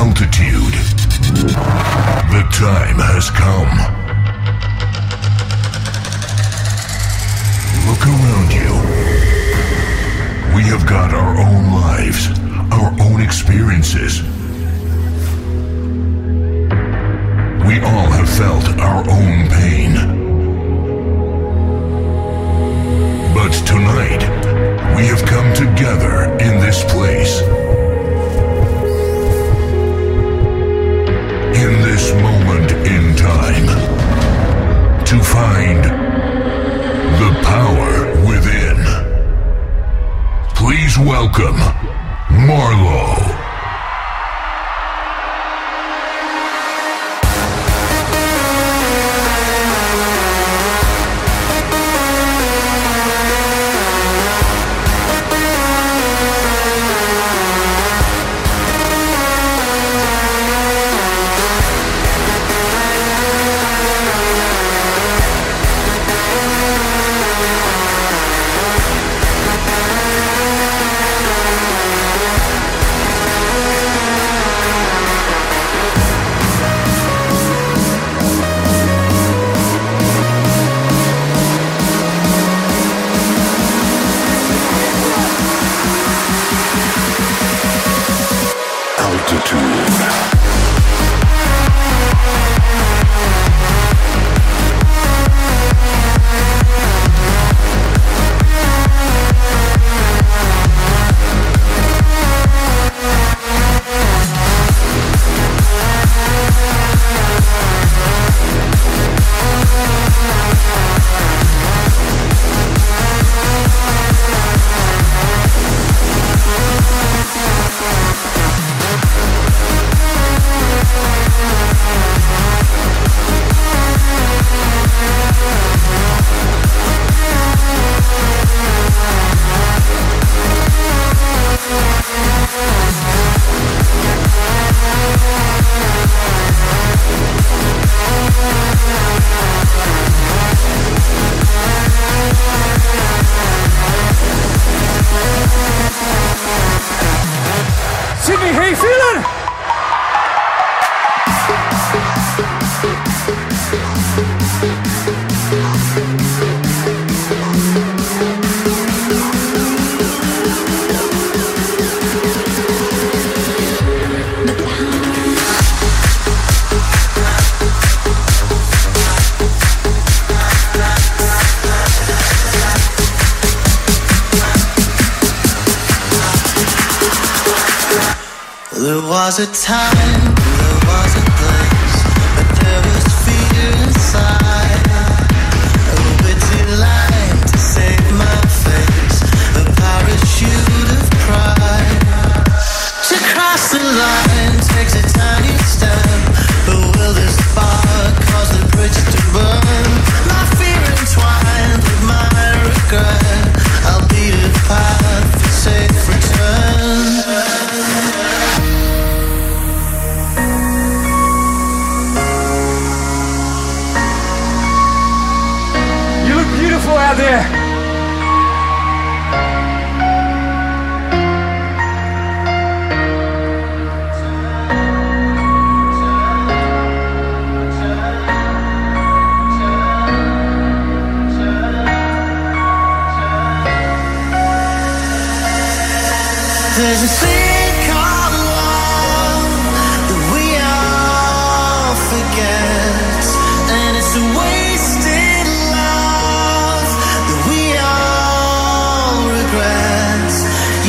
altitude. The time has come. Look around you. We have got our own lives, our own experiences. We all have felt our own pain. But tonight, we have come together in this place. moment in time to find the power within. Please welcome Marlowe. was a time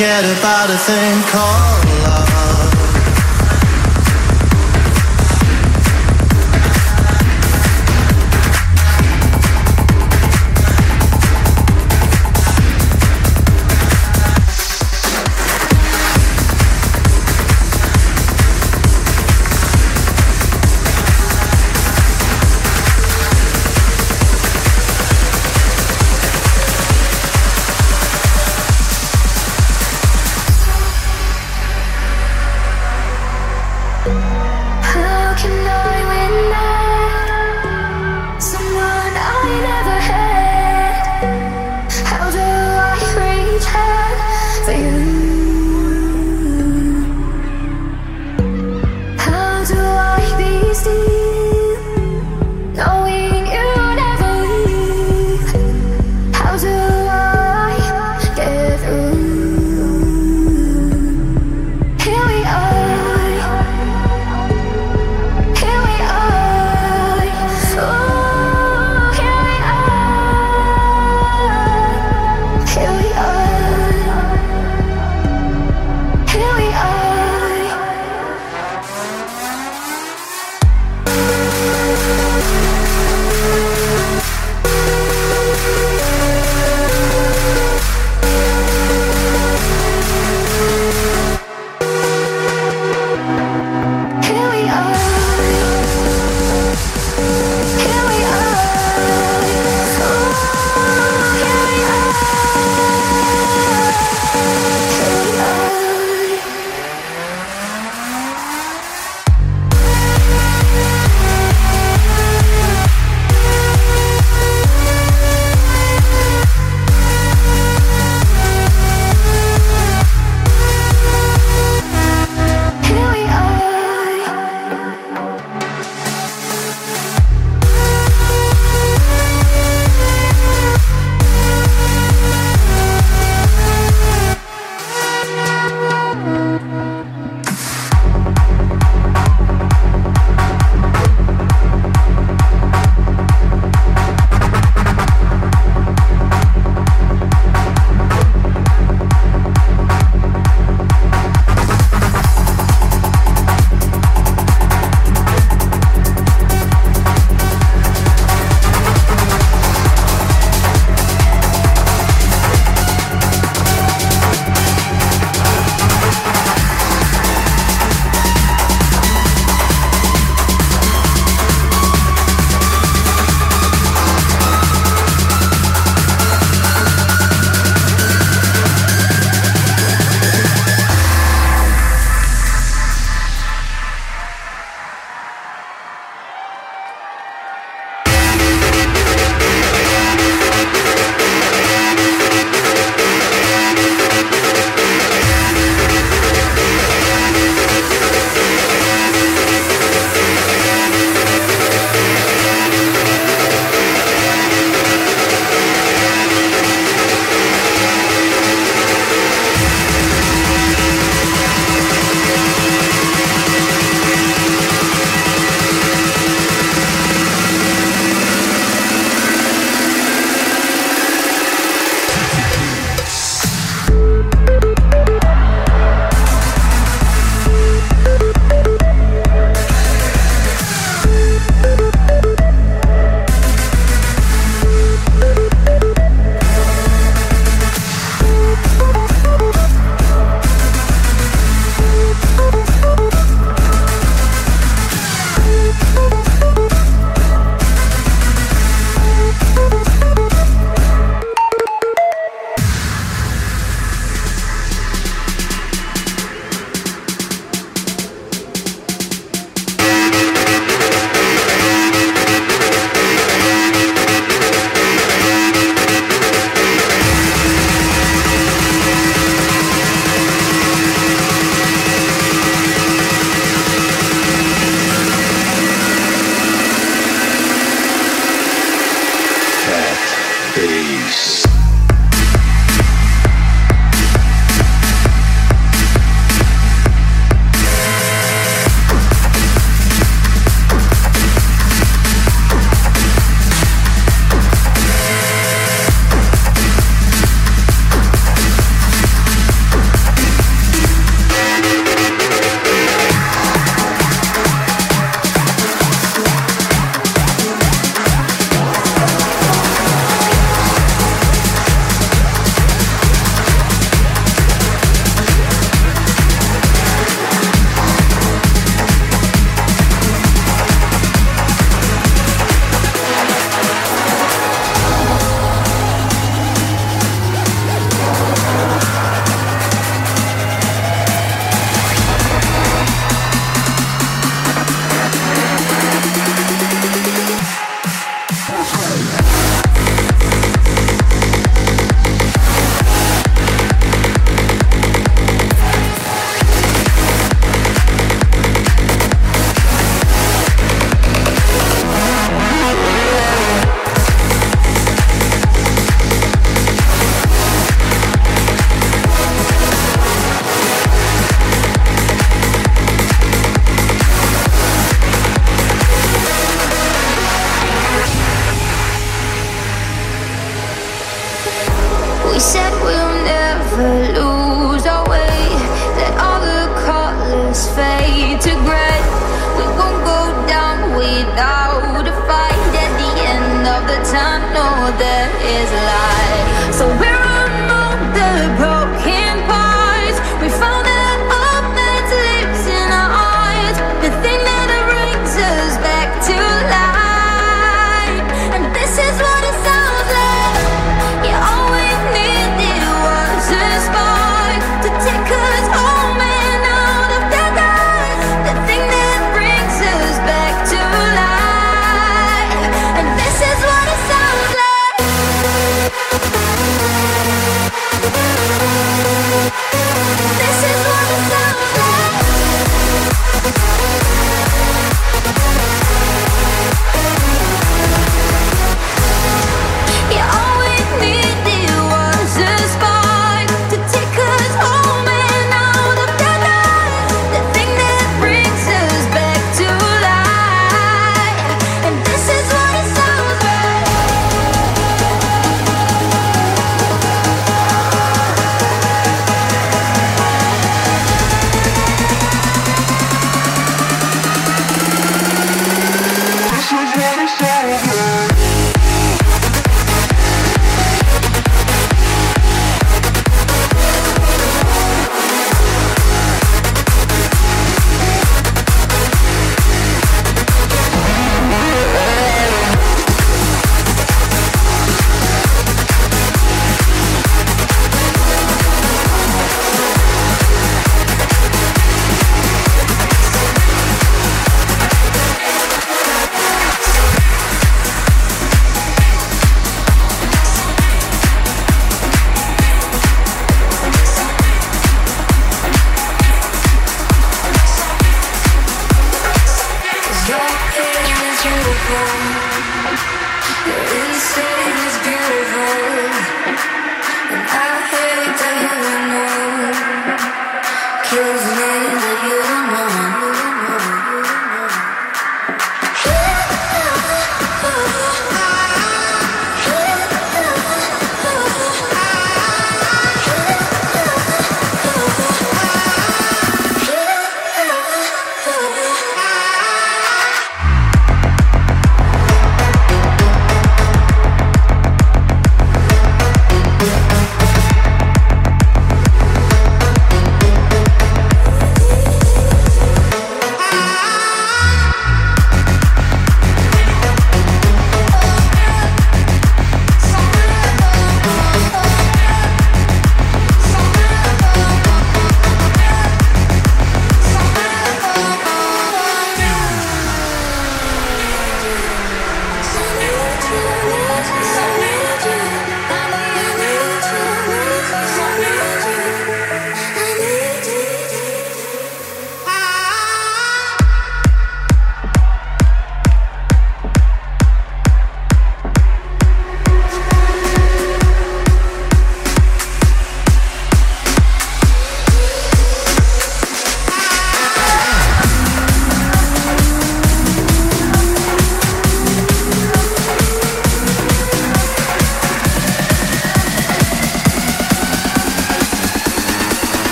forget about a thing called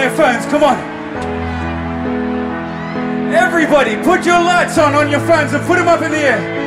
their phones. Come on. Everybody, put your lights on on your phones and put them up in the air.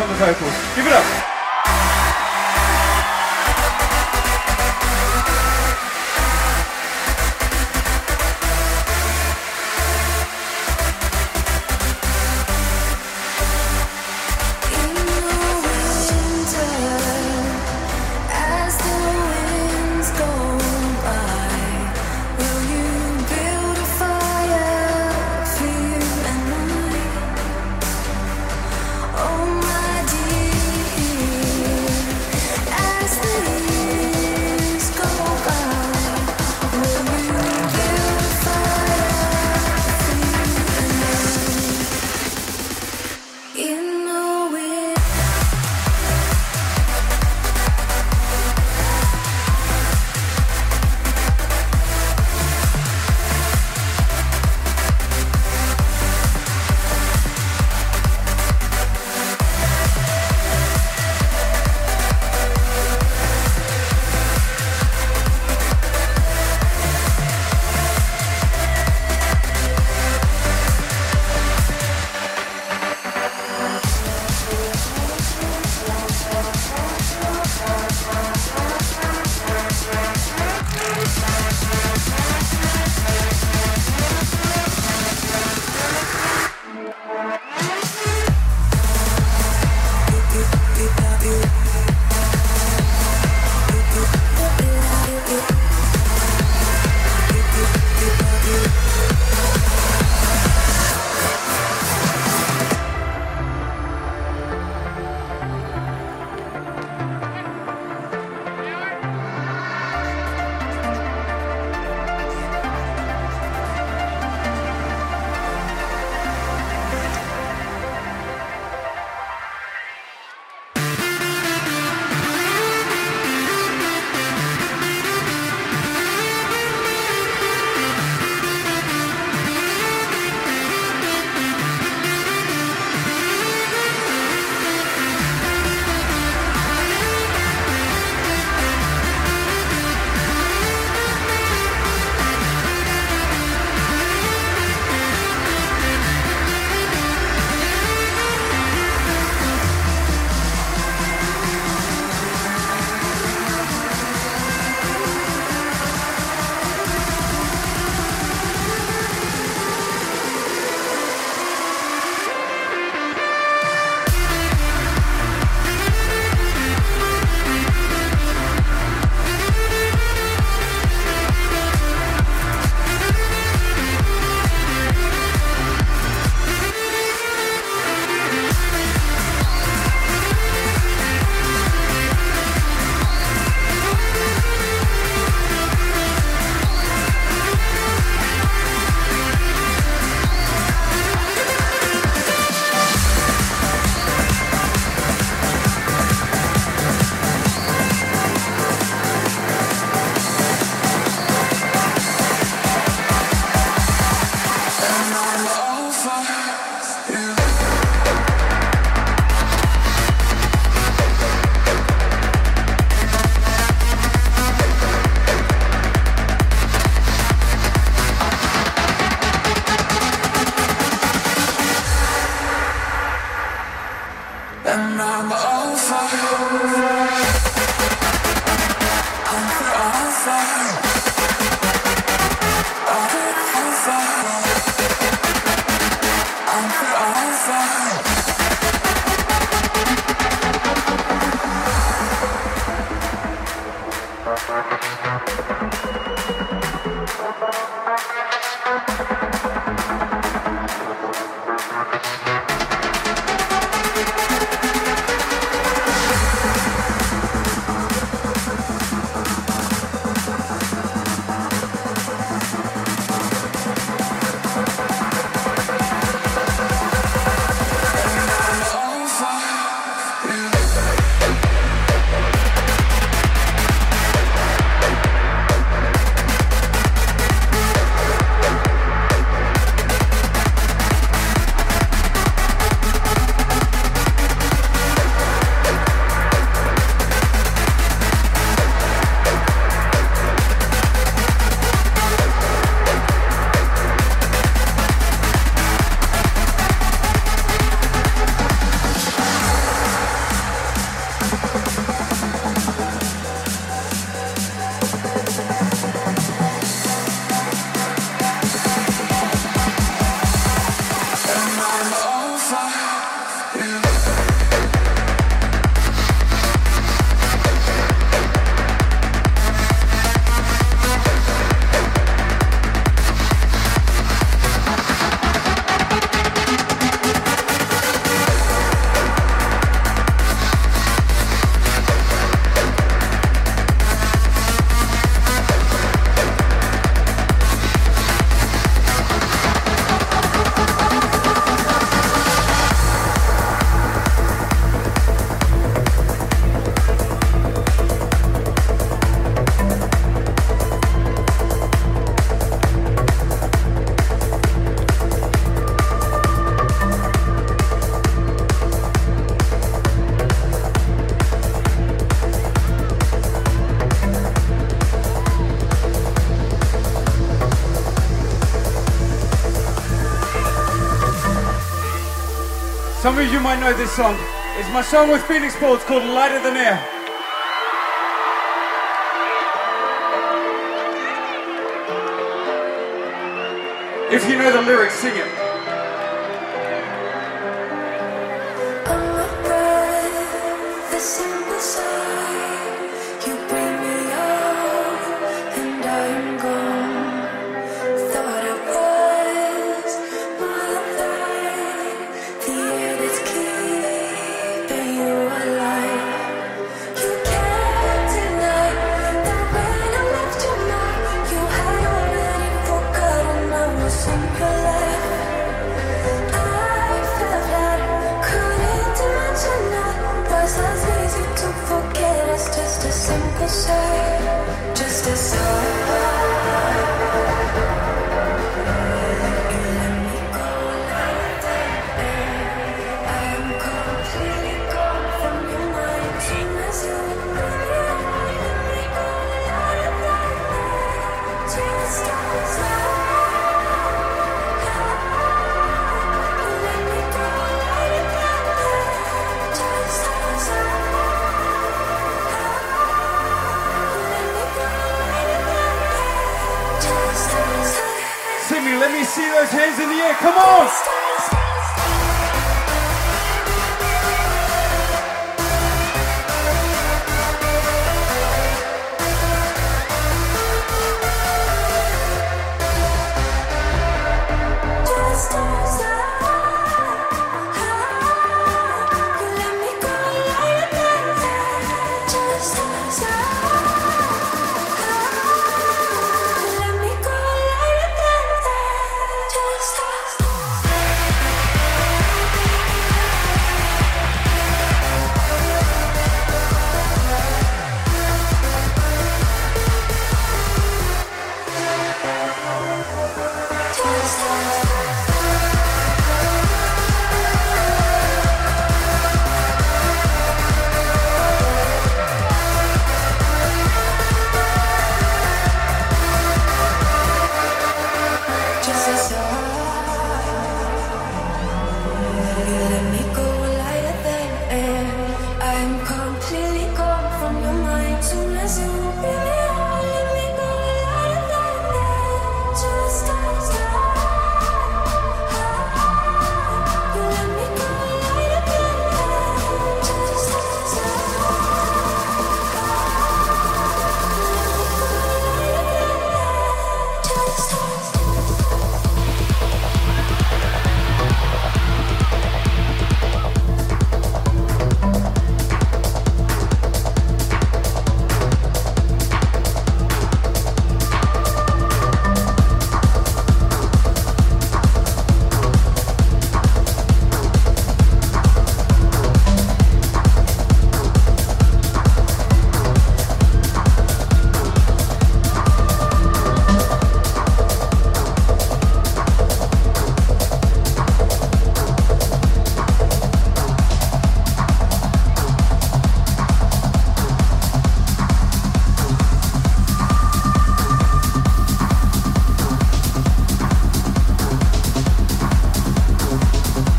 Beautiful wife on the Some of you might know this song. It's my song with Phoenix It's called Lighter Than Air. If you know the lyrics,